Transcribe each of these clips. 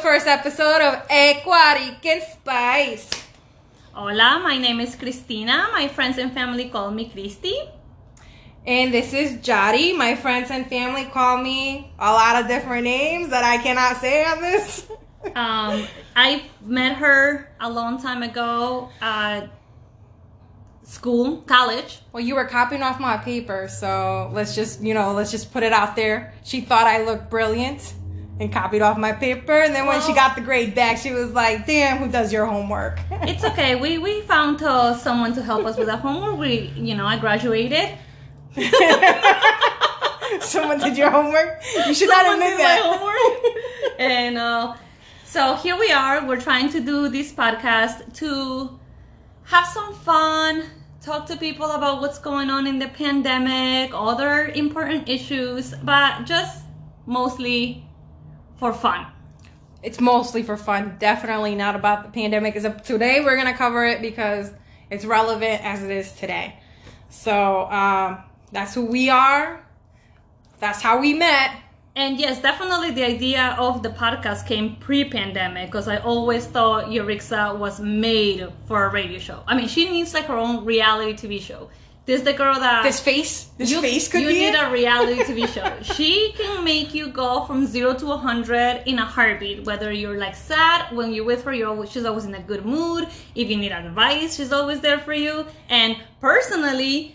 first episode of Ecuarican Spice. Hola, my name is Cristina. My friends and family call me Christy. And this is Jody. My friends and family call me a lot of different names that I cannot say on this. Um, I met her a long time ago at school, college. Well, you were copying off my paper, so let's just, you know, let's just put it out there. She thought I looked brilliant and copied off my paper. And then when she got the grade back, she was like, damn, who does your homework? It's okay. We we found uh, someone to help us with our homework. We, you know, I graduated. Someone did your homework? You should not Someone admit did my that. homework. and uh, so here we are. We're trying to do this podcast to have some fun, talk to people about what's going on in the pandemic, other important issues, but just mostly for fun. It's mostly for fun. Definitely not about the pandemic. Is today we're gonna cover it because it's relevant as it is today. So um, that's who we are. That's how we met. And yes, definitely the idea of the podcast came pre-pandemic because I always thought Yurixa was made for a radio show. I mean, she needs like her own reality TV show. This the girl that This face, this you, face could you be need it. a reality TV show. she can make you go from zero to a hundred in a heartbeat. Whether you're like sad when you're with her, you're always, she's always in a good mood. If you need advice, she's always there for you. And personally,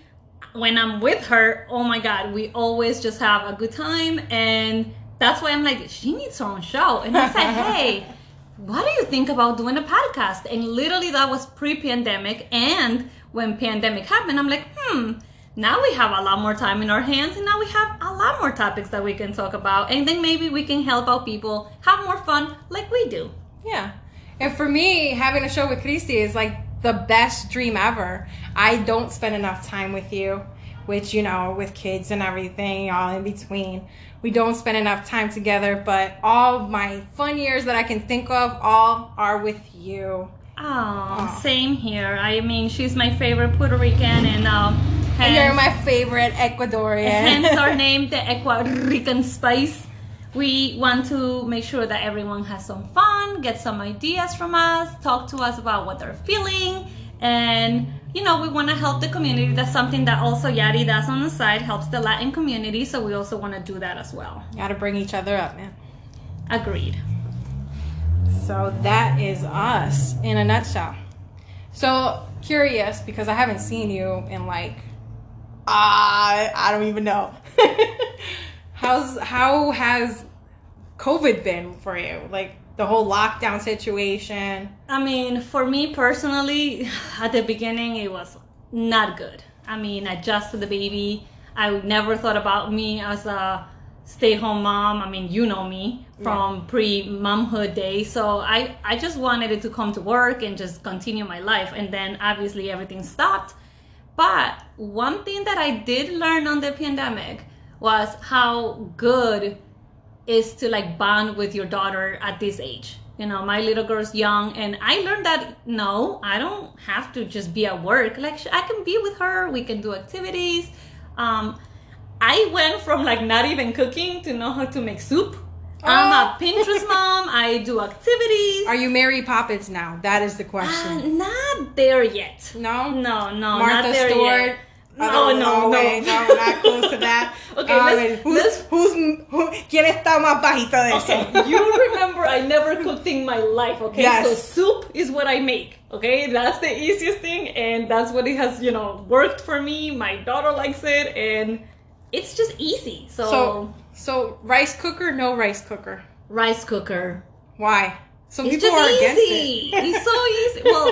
when I'm with her, oh my god, we always just have a good time. And that's why I'm like, she needs her own show. And I said, hey. What do you think about doing a podcast? And literally, that was pre-pandemic, and when pandemic happened, I'm like, hmm, now we have a lot more time in our hands and now we have a lot more topics that we can talk about and then maybe we can help out people have more fun like we do Yeah. And for me, having a show with Christy is like the best dream ever. I don't spend enough time with you, which, you know, with kids and everything, all in between. We don't spend enough time together, but all my fun years that I can think of, all are with you. Oh same here. I mean she's my favorite puerto rican and um And you're my favorite Ecuadorian. hence our name the ecuarican spice. We want to make sure that everyone has some fun get some ideas from us talk to us about what they're feeling. And you know we want to help the community. That's something that also yadi does on the side helps the latin community. So we also want to do that as well. Gotta bring each other up, man. agreed So that is us in a nutshell. So curious because I haven't seen you in like uh, I don't even know. How's how has COVID been for you? Like the whole lockdown situation. I mean, for me personally, at the beginning, it was not good. I mean, I just the baby. I never thought about me as a stay-home mom. I mean, you know me from pre-momhood days. So I, I just wanted it to come to work and just continue my life. And then obviously everything stopped. But one thing that I did learn on the pandemic was how good is to like bond with your daughter at this age. You know, my little girl's young, and I learned that no, I don't have to just be at work. Like, I can be with her, we can do activities. Um, I went from like not even cooking to know how to make soup. I'm a Oh. Pinterest mom, I do activities. Are you Mary Poppins now? That is the Uh, question. not there yet. no? No, no, Martha not there Stewart. yet. I No, don't no, no. wait, no, not close to that. Okay, Um, let's- who's, let's- who's, who, ¿Quién está más bajita de eso? Okay, you remember I never cooked in my life, okay? Yes. So soup is what I make, okay? That's the easiest thing and that's what it has, you know, worked for me. My daughter likes it and it's just easy. So, So, so rice cooker, no rice cooker. rice cooker. Why? Some It's people are against easy. it. It's so easy. Well,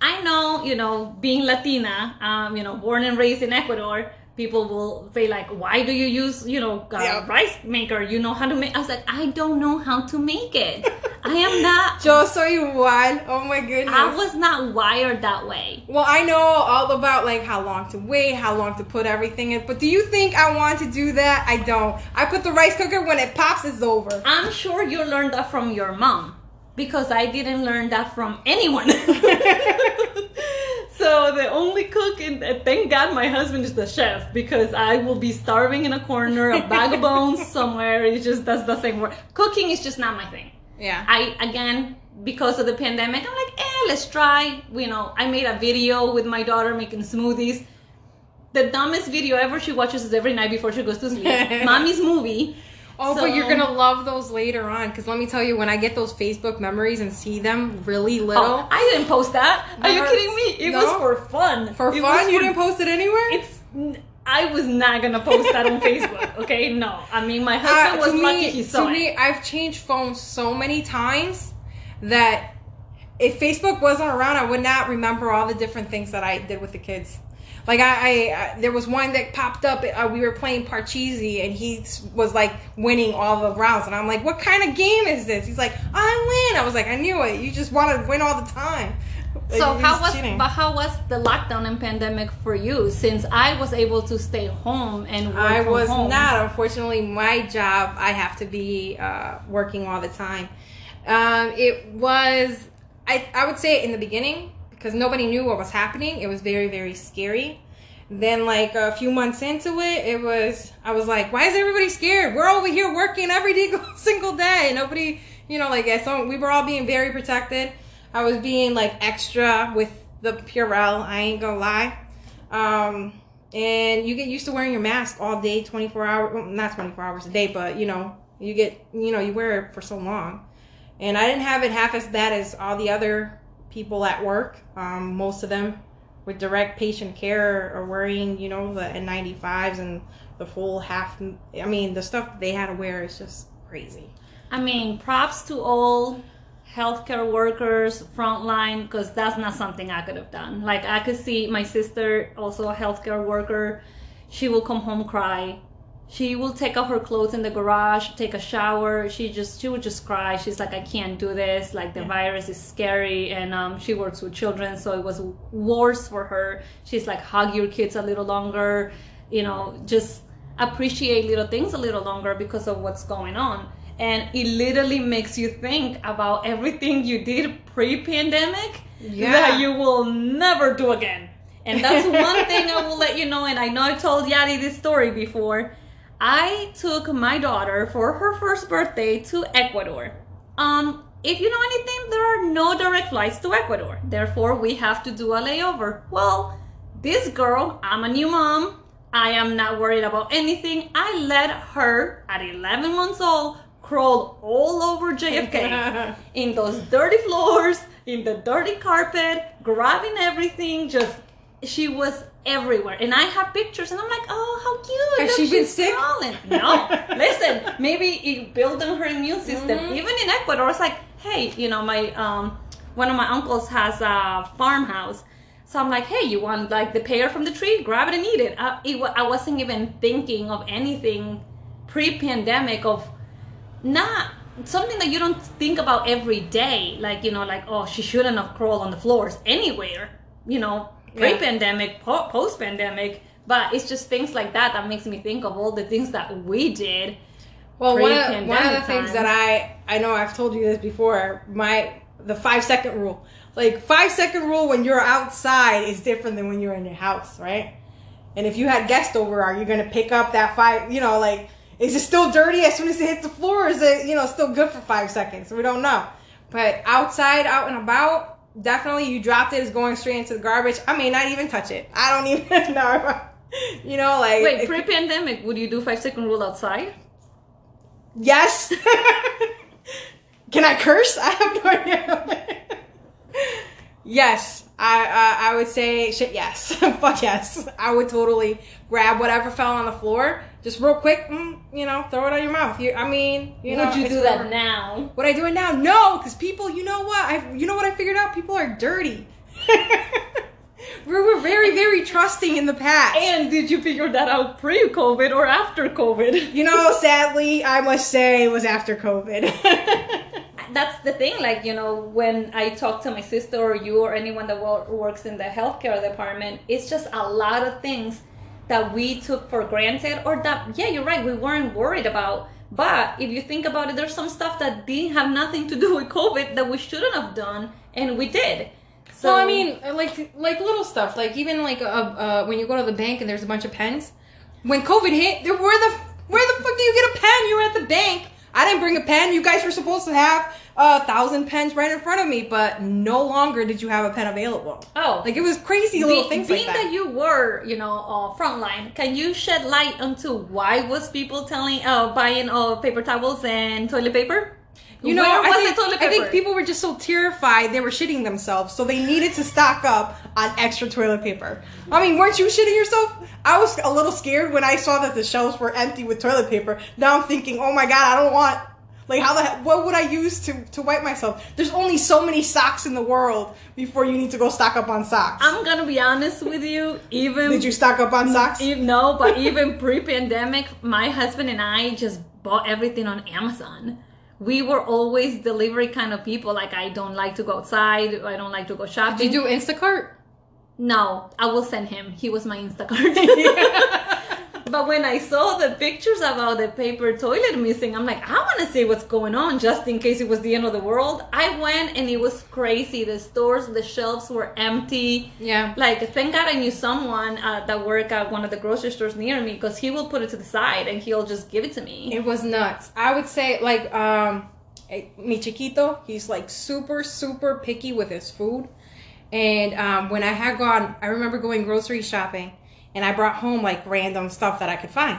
I know, you know, being Latina, um, you know, born and raised in Ecuador, people will say like, "Why do you use, you know, uh, Yeah. rice maker? You know how to make?" I was like, "I don't know how to make it. I am not. Yo soy igual. Oh my goodness. I was not wired that way." well, I know all about like how long to wait, how long to put everything in. But do you think I want to do that? I don't. I put the rice cooker when it pops, it's over. I'm sure you learned that from your mom because I didn't learn that from anyone. so the only cook, in, eh, thank God my husband is the chef because I will be starving in a corner, a bag of bones somewhere. It just does the same work. Cooking is just not my thing. Yeah. I again because of the pandemic, I'm like, eh, let's try. You know, I made a video with my daughter making smoothies. The dumbest video ever she watches is every night before she goes to sleep. Mommy's movie. Oh, so, but you're gonna love those later on because let me tell you, when I get those Facebook memories and see them really little, oh, I didn't post that. Are you kidding me? It no? was for fun. For it fun, you for, didn't post it anywhere. It's. I was not gonna post that on Facebook. Okay, no. I mean, my husband uh, was me, lucky he saw to it. me, I've changed phones so many times that if Facebook wasn't around, I would not remember all the different things that I did with the kids. Like I, I, I there was one that popped up. Uh, we were playing Parcheesi, and he was like winning all the rounds, and I'm like, "What kind of game is this?" He's like, "I win." I was like, "I knew it. You just want to win all the time." So how was cheating. but how was the lockdown and pandemic for you? Since I was able to stay home and work I was home. not. Unfortunately, my job I have to be uh, working all the time. Um, it was I I would say in the beginning because nobody knew what was happening. It was very, very scary. Then, like a few months into it, it was, I was like, why is everybody scared? We're over here working every single day. Nobody, you know, like, i so we were all being very protected. I was being like extra with the Purell, I ain't gonna lie. Um, and you get used to wearing your mask all day, 24 hours, well, not 24 hours a day, but you know, you get, you know, you wear it for so long. And I didn't have it half as bad as all the other people at work. Um, most of them with direct patient care are wearing, you know, the N95s and the full half. I mean, the stuff they had to wear is just crazy. I mean, props to all healthcare workers, frontline, because that's not something I could have done. Like, I could see my sister, also a healthcare worker, she will come home cry. She will take off her clothes in the garage take a shower. She just she would just cry. She's like i can't do this. Like the yeah. virus is scary and um, she works with children so it was worse for her. She's like hug your kids a little longer you know just appreciate little things a little longer because of what's going on and it literally makes you think about everything you did pre-pandemic yeah. that you will never do again and that's one thing i will let you know and i know I've told yadi this story before I took my daughter for her first birthday to Ecuador. Um, if you know anything, there are no direct flights to Ecuador. Therefore, we have to do a layover. Well, this girl, I'm a new mom. I am not worried about anything. I let her, at 11 months old, crawl all over JFK in those dirty floors, in the dirty carpet, grabbing everything. Just, she was everywhere. And I have pictures, and I'm like, oh, how cute! Has she been sick? Crawling. No, listen. Maybe it built on her immune system. Mm-hmm. Even in Ecuador, it's like, hey, you know, my um, one of my uncles has a farmhouse. So I'm like, hey, you want like the pear from the tree? Grab it and eat it. I, it, I wasn't even thinking of anything pre-pandemic of not something that you don't think about every day. Like you know, like oh, she shouldn't have crawled on the floors anywhere. You know, pre-pandemic, po- post-pandemic. But it's just things like that that makes me think of all the things that we did. Well, one of, one of the things that I I know I've told you this before. My the five second rule. Like five second rule when you're outside is different than when you're in your house, right? And if you had guests over, are you gonna pick up that five? You know, like is it still dirty as soon as it hits the floor? is it you know still good for five seconds? We don't know. But outside, out and about, definitely you dropped it, it's going straight into the garbage. I may not even touch it. I don't even know. you know, like wait, pre-pandemic, would you do five second rule outside? Yes. Can I curse? I have no idea. yes. I uh, I would say shit yes. Fuck yes. I would totally grab whatever fell on the floor, just real quick, mm, you know, throw it on your mouth. You, I mean, you would know, you do that now? Would I do it now? No, because people, you know what? I you know what I figured out? People are dirty. we were very, very trusting in the past. And did you figure that out pre COVID or after COVID? You know, sadly, I must say it was after COVID that's the thing like you know when i talk to my sister or you or anyone that works in the healthcare department it's just a lot of things that we took for granted or that yeah you're right we weren't worried about but if you think about it there's some stuff that didn't have nothing to do with covid that we shouldn't have done and we did So well, I mean, like like little stuff, like even like uh, uh, when you go to the bank and there's a bunch of pens. When COVID hit, there where the where the fuck do you get a pen? You were at the bank. I didn't bring a pen. You guys were supposed to have a thousand pens right in front of me, but no longer did you have a pen available. oh, Like it was crazy little Be- things being like that. you were, you know, uh, frontline, can you shed light onto why was people telling, uh, buying uh, paper towels and toilet paper? You know, I think, I think people were just so terrified they were shitting themselves, so they needed to stock up on extra toilet paper. I mean, weren't you shitting yourself? I was a little scared when I saw that the shelves were empty with toilet paper. Now I'm thinking, oh my god, I don't want. Like, how the he- what would I use to to wipe myself? There's only so many socks in the world before you need to go stock up on socks. I'm gonna be honest with you. Even Did you stock up on socks? e- no, but even pre-pandemic, my husband and I just bought everything on Amazon. We were always delivery kind of people. Like I don't like to go outside. I don't like to go shopping. Did you do Instacart? No, I will send him. He was my Instacart. but when I saw the pictures about the paper toilet missing, I'm like, I want to see what's going on just in case it was the end of the world. I went and it was crazy. The stores, the shelves were empty. Yeah. Like, thank God I knew someone uh, that worked at one of the grocery stores near me because he will put it to the side and he'll just give it to me. It was nuts. I would say like um eh, mi chiquito, he's like super super picky with his food. And um when I had gone, I remember going grocery shopping and I brought home like random stuff that I could find.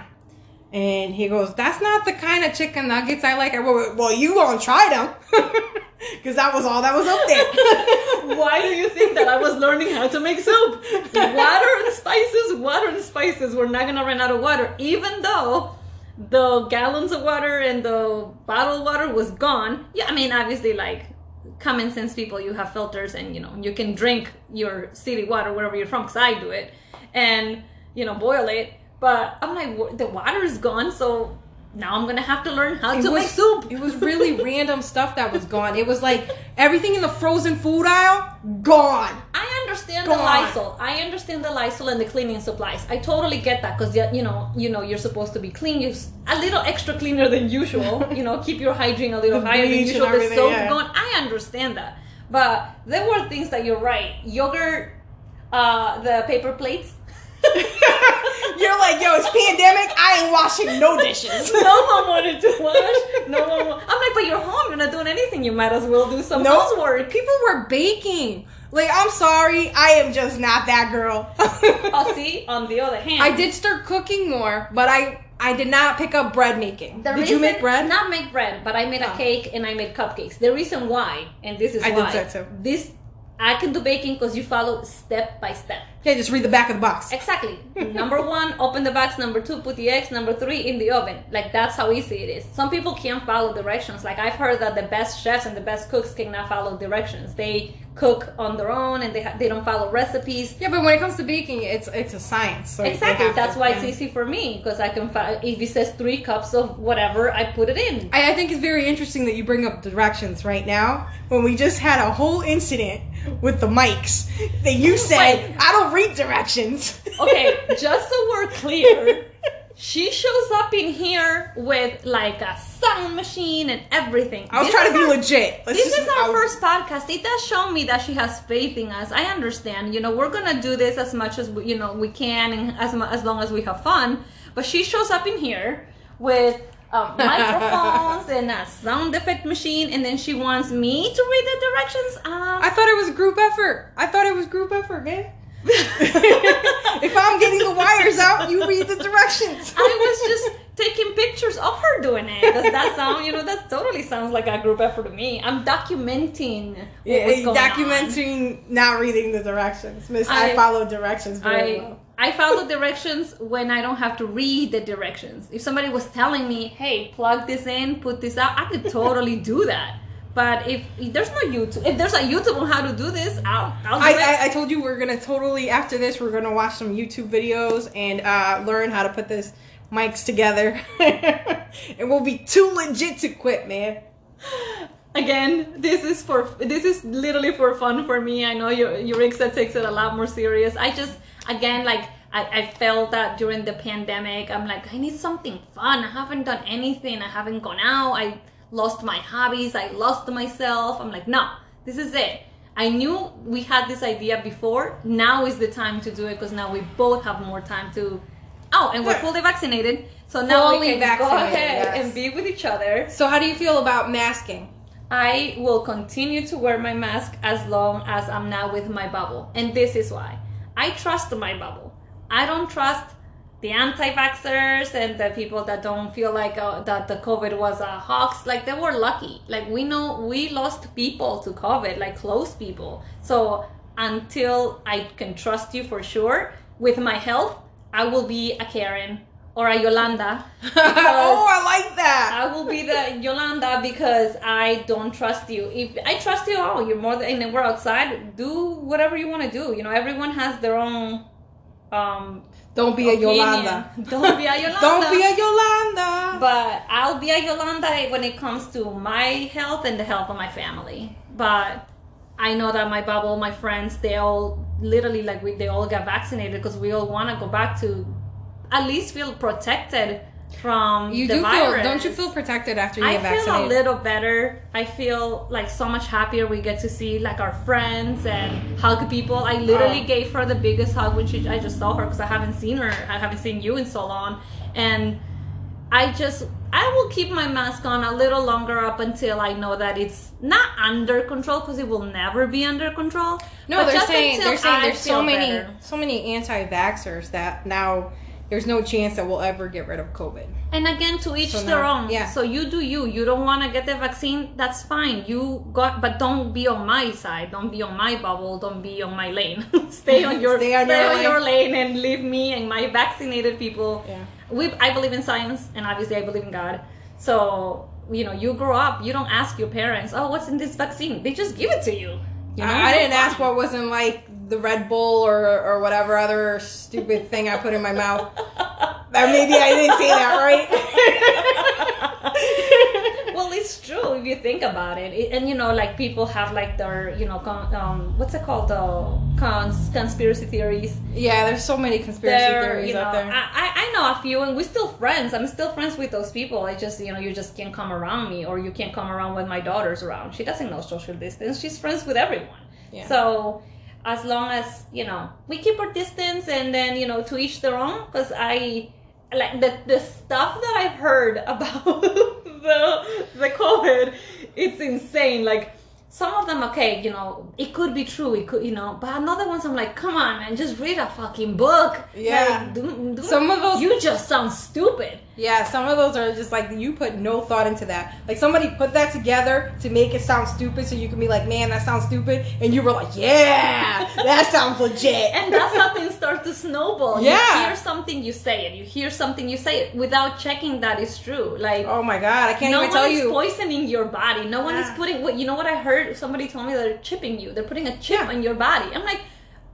And he goes, "That's not the kind of chicken nuggets I like." I went, "Well, you gonna try them?" Because that was all that was up there. Why do you think that I was learning how to make soup? Water and spices, water and spices. We're not gonna run out of water, even though the gallons of water and the bottled water was gone. Yeah, I mean, obviously, like common sense people, you have filters and you know you can drink your city water wherever you're from. Cause I do it, and you know boil it. But I'm like, "Wha- the water is gone, so now I'm gonna have to learn how It to was, make soup. it was really random stuff that was gone. It was like everything in the frozen food aisle gone. I understand Go the. Lysol. I understand the Lysol and the cleaning supplies. I totally get that because you know, you know, you're supposed to be clean. You a little extra cleaner than usual. you know, keep your hygiene a little The higher than usual. The soap yeah. going. I understand that, but there were things that you're right. Yogurt, uh, the paper plates. You're like, yo, it's pandemic. I ain't washing no dishes. no one wanted to wash. No one. Wa- I'm like, but you're home. You're not doing anything. You might as well do some No housework. People were baking. Like, I'm sorry, I am just not that girl. Oh, see. On the other hand, I did start cooking more, but I I did not pick up bread making. The did you make bread? Not make bread, but I made a Oh. cake and I made cupcakes. The reason why, and this is I did why, too. this I can do baking because you follow step by step. Yeah, just read the back of the box. Exactly. number one, open the box. Number two, put the eggs. Number three, in the oven. Like that's how easy it is. Some people can't follow directions. Like I've heard that the best chefs and the best cooks cannot follow directions. They cook on their own and they ha- they don't follow recipes. Yeah, but when it comes to baking, it's it's a science. So Exactly. That's to- why yeah. it's easy for me because I can. Fi- if it says three cups of whatever, I put it in. I, I think it's very interesting that you bring up directions right now when we just had a whole incident with the mics that you said Wait. I don't read directions. Okay, just so we're clear, she shows up in here with like a sound machine and everything. I was This trying to be our- legit. Let's This just- is our I was- first podcast. It does show me that she has faith in us. I understand. You know, we're gonna do this as much as we, you know we can, and as as long as we have fun. But she shows up in here with um, microphones and a sound effect machine, and then she wants me to read the directions. Um, I thought it was group effort. I thought it was group effort, man. if I'm getting the wires out, you read the directions. I was just taking pictures of her doing it. Does that sound, you know, that totally sounds like a group effort to me. I'm documenting what Yeah, was going documenting not reading the directions. Miss, I, I- follow directions on. very I, well. I follow directions when I don't have to read the directions. If somebody was telling me, hey, plug this in, put this out, I could totally do that. But if, if there's no YouTube, if there's a YouTube on how to do this, I'll, I'll do I, it. I, I told you we're gonna totally after this we're gonna watch some YouTube videos and uh, learn how to put this mics together, and we'll be too legit to quit, man. again this is for this is literally for fun for me. I know you Yurixa takes it a lot more serious. I just again like I, I felt that during the pandemic i'm like i need something fun. I haven't done anything. I haven't gone out. I lost my hobbies i lost myself i'm like no this is it I knew we had this idea before. Now is the time to do it because now we both have more time to. Oh, and we're fully vaccinated, so now Fully we can go vaccinated, ahead yes. and be with each other. So how do you feel about masking? I will continue to wear my mask as long as I'm not with my bubble. And this is why. I trust my bubble. I don't trust the anti-vaxxers and the people that don't feel like uh, that the COVID was a hoax. Like they were lucky. Like we know we lost people to COVID, like close people. So until I can trust you for sure with my health, I will be a Karen or a Yolanda. oh, I like that. I will be the Yolanda because I don't trust you. If I trust you, oh, you're more than and we're outside. Do whatever you want to do. You know, everyone has their own. Um, Don't be a. Yolanda. Don't be a Yolanda. Don't be a Yolanda. But I'll be a Yolanda when it comes to my health and the health of my family. But I know that my bubble, my friends, they all literally like we, they all got vaccinated because we all want to go back to at least feel protected from you the do virus. feel? Don't you feel protected after you I get feel a little better. I feel like so much happier. We get to see like our friends and hug people. I literally Oh. gave her the biggest hug when she, I just saw her because I haven't seen her. I haven't seen you in so long, and I just I will keep my mask on a little longer up until I know that it's not under control because it will never be under control. no, But they're just saying until they're saying I there's so many better. so many anti-vaxxers that now there's no chance that we'll ever get rid of COVID. And again, to each So their now- own. yeah. So you do you. You don't want to get the vaccine. That's fine. You got, but don't be on my side. Don't be on my bubble. Don't be on my lane. stay on your Stay on your lane. your lane and leave me and my vaccinated people. Yeah. We, I believe in science, and obviously I believe in God. So you know, you grow up. You don't ask your parents, "Oh, what's in this vaccine?" They just give it to you. You know, I, I didn't ask what was in like the Red Bull or or whatever other stupid thing I put in my mouth. That maybe I didn't say that right. well, it's true if you think about it. It- and you know, like people have like their, you know, con- um, what's it called, the cons- conspiracy theories. yeah, there's so many conspiracy There, theories you know, out there. I, I I know a few, and we're still friends. I'm still friends with those people. I just, you know, you just can't come around me, or you can't come around when my daughter's around. She doesn't know social distance. She's friends with everyone. Yeah. So as long as you know we keep our distance, and then you know to each their own. Because I like the the stuff that I've heard about the the COVID, it's insane. Like some of them, okay, you know, it could be true. It could, you know, but another ones, I'm like, come on, man, just read a fucking book. Yeah. Like, do- do- Some of those- you just sound stupid. Yeah, some of those are just like you put no thought into that. Like somebody put that together to make it sound stupid, so you can be like, "Man, that sounds stupid," and you were like, "Yeah, that sounds legit." And that's how things start to snowball. Yeah. You hear something, you say it. You hear something, you say it without checking that it's true. Like, oh my god, I can't no even one is poisoning your body. No one is putting. What you know? What I heard? Somebody told me they're chipping you. They're putting a chip Yeah. in your body. I'm like,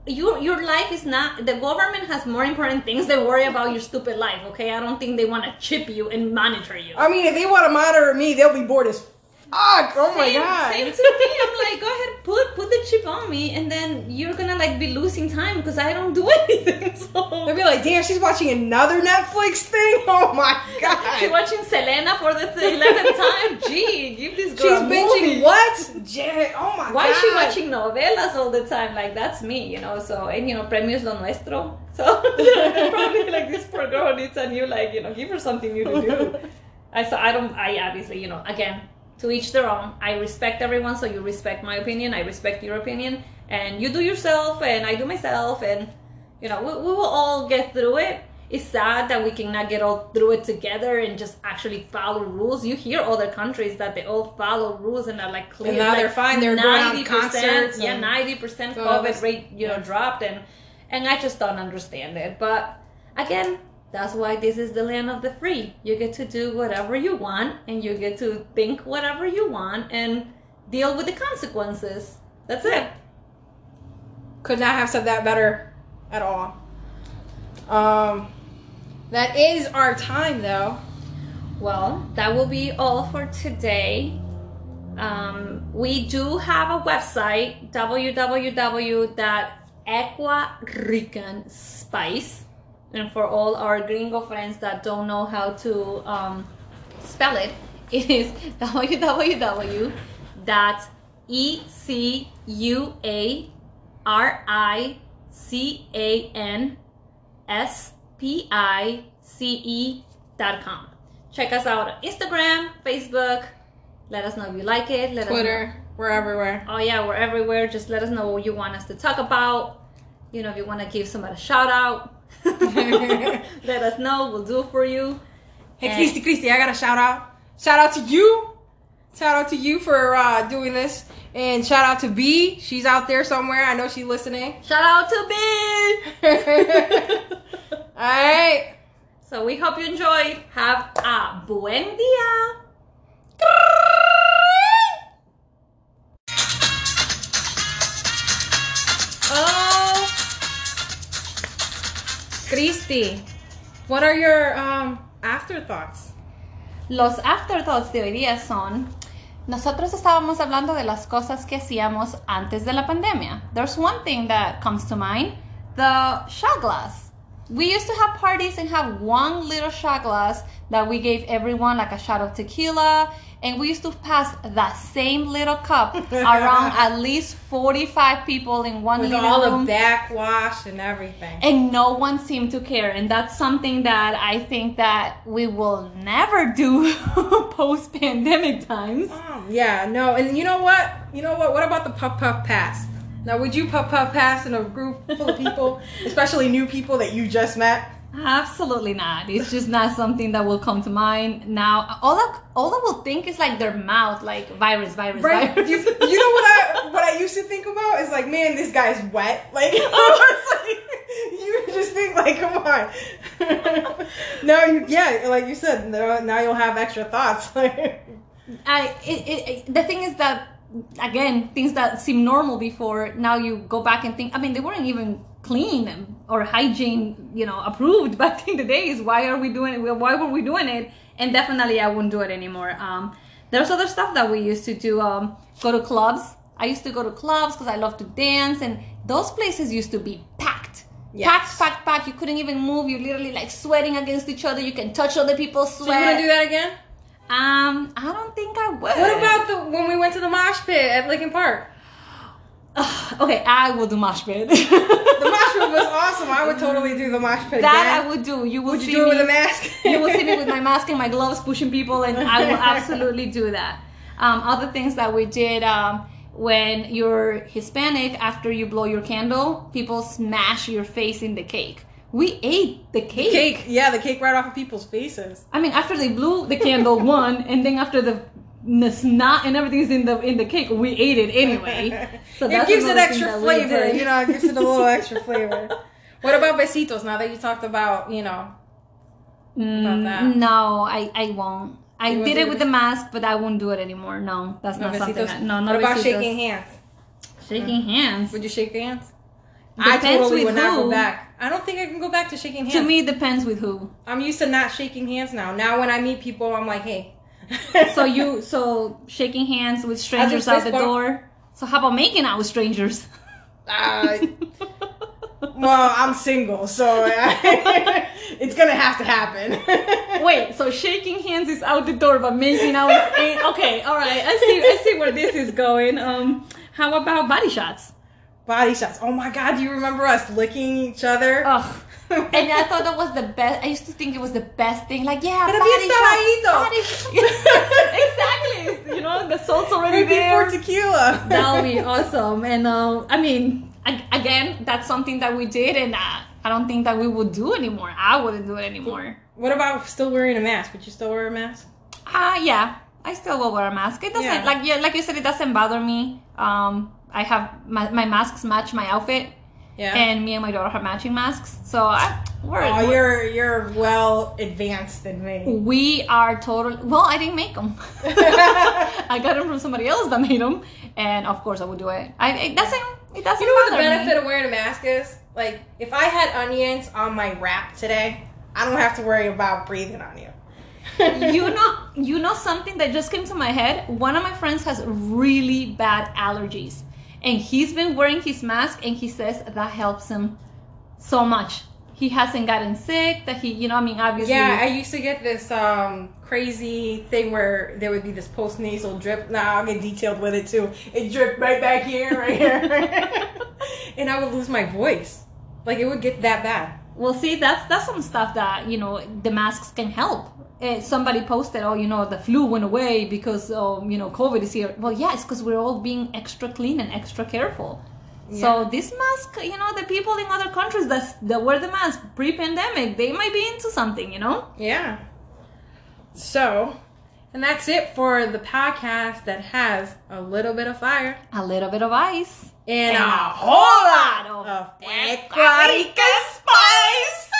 your your life is not. The government has more important things they worry about your stupid life. Okay, I don't think they want to chip you and monitor you. I mean, if they want to monitor me, they'll be bored as fuck. Oh my same, god. Same to me. I'm like, go ahead, put put the chip on me, and then you're gonna like be losing time because I don't do anything. So They'll be like, "Damn, she's watching another Netflix thing." Oh my god. She's watching Selena for the eleventh time. Gee, give this girl She's binging movie. what? Janet, oh my Why god. Why is she watching novelas all the time? Like that's me, you know. So and you know, premios lo nuestro. So probably like this poor girl needs a new like you know, give her something new to do. I so I don't. I obviously you know again to each their own. I respect everyone, so you respect my opinion. I respect your opinion, and you do yourself, and I do myself, and you know we, we will all get through it. It's sad that we cannot get all through it together and just actually follow rules. You hear other countries that they all follow rules and are like clear. And now like they're fine. They're 90%, concerts Yeah, ninety percent COVID rate, you know, dropped, and and I just don't understand it. But again, that's why this is the land of the free. You get to do whatever you want, and you get to think whatever you want, and deal with the consequences. That's it. Could not have said that better at all. Um, that is our time, though. Well, that will be all for today. Um, we do have a website www.ecuaricanspice, and for all our gringo friends that don't know how to um, spell it, it is E C U A R I C A N S P I C E dot com. Check us out on Instagram, Facebook. Let us know if you like it. Let us Twitter, we're everywhere. Oh yeah, we're everywhere. Just let us know what you want us to talk about. You know, if you want to give somebody a shout out, let us know. We'll do it for you. Hey, And- Christy, Christy, I got a shout out. Shout out to you. Shout out to you for uh, doing this. And shout out to B. She's out there somewhere. I know she's listening. Shout out to B. All right. So we hope you enjoyed. Have a buen día. Christy, what are your um, afterthoughts? Los afterthoughts de hoy día son, nosotros estábamos hablando de las cosas que hacíamos antes de la pandemia. There's one thing that comes to mind, the shot glass. We used to have parties and have one little shot glass that we gave everyone like a shot of tequila and we used to pass that same little cup around at least 45 people in one With all room the backwash and everything. and no one seemed to care and that's something that i think that we will never do post pandemic times Um, yeah, no, and you know what? You know what? What about the puff puff pass? Now, would you puff puff pass in a group full of people, especially new people that you just met? Absolutely not it's just not something that will come to mind now all I, all I will think is like their mouth like virus virus Right? virus You, you know what I what I used to think about is like, man, this guy's wet. Like, like you just think like, come on. no, you yeah, like you said, now, now you'll have extra thoughts. Like, I it, it, it- the thing is that again things that seem normal before now you go back and think I mean they weren't even clean or hygiene you know approved back in the days. Why are we doing it why were we doing it? And definitely I wouldn't do it anymore. Um there's other stuff that we used to do um go to clubs. I used to go to clubs because I love to dance and those places used to be packed. Yes. packed packed packed. You couldn't even move. You're literally like sweating against each other. You can touch other people's so sweat you want to do that again? um I don't think I would. What about the when we went to the mosh pit at Linkin Park? okay, I will do mosh pit. The mosh pit was awesome. I would totally do the mosh pit that again. I would do. You will would see you do it with a mask? you will see me with my mask and my gloves pushing people, and I will absolutely do that. Um, other things that we did um, when you're Hispanic, after you blow your candle, people smash your face in the cake. We ate the cake. cake, yeah, the cake right off of people's faces. I mean, after they blew the candle, one, and then after the the snot and everything's in the in the cake, we ate it anyway. So it gives it extra flavor, you know. It gives it a little extra flavor. What about besitos? Now that you talked about, you know, Mm, that? No, I, I won't. I You did it it with the mask, but I won't do it anymore. No, that's no not something. besitos. That, no, no what about besitos. shaking hands? Shaking hands. Would you shake hands? I Depends totally with would not go back. I don't think I can go back to shaking hands. To me, it depends with who. I'm used to not shaking hands now. Now when I meet people, I'm like, hey. So you, so shaking hands with strangers out the bump. door. So how about making out with strangers? Uh, well, I'm single, so it's gonna have to happen. Wait, so shaking hands is out the door, but making out is in. Okay, all right. I see. I see where this is going. Um, how about body shots? body shots. Oh my god, do you remember us licking each other? Ugh. And I thought that was the best. I used to think it was the best thing. Like, yeah, Pero body saladito. body exactly. You know, the salt's already Maybe there. for tequila. that would be awesome. And uh, I mean, ag- again, that's something that we did, and uh, I don't think that we would do anymore. I wouldn't do it anymore. What about still wearing a mask? Would you still wear a mask? Ah, yeah, I still will wear a mask. It doesn't Yeah. like yeah, like you said, it doesn't bother me. Um, I have my, my masks match my outfit, Yeah. and me and my daughter have matching masks. So I, we're, oh, we're- you're you're well advanced than me. we are totally well. I didn't make them. I got them from somebody else that made them, and of course I would do it. I it doesn't it doesn't You know what the benefit me. of wearing a mask is? Like, if I had onions on my wrap today, I don't have to worry about breathing on you. you know you know something that just came to my head one of my friends has really bad allergies and he's been wearing his mask and he says that helps him so much he hasn't gotten sick. That he, you know, I mean, obviously. Yeah, I used to get this um crazy thing where there would be this post nasal drip. Now I'll get detailed with it too. It dripped right back here, right here, and I would lose my voice. Like it would get that bad. Well, see, that's that's some stuff that you know the masks can help. Uh, somebody posted, oh, you know, the flu went away because, um, you know, COVID is here. Well, yeah, it's because we're all being extra clean and extra careful. So this mask, you know, the people in other countries that that wear the mask pre-pandemic, they might be into something, you know. Yeah. So, and that's it for the podcast that has a little bit of fire. A little bit of ice. And, And a whole lot of of Puerto Rican spice.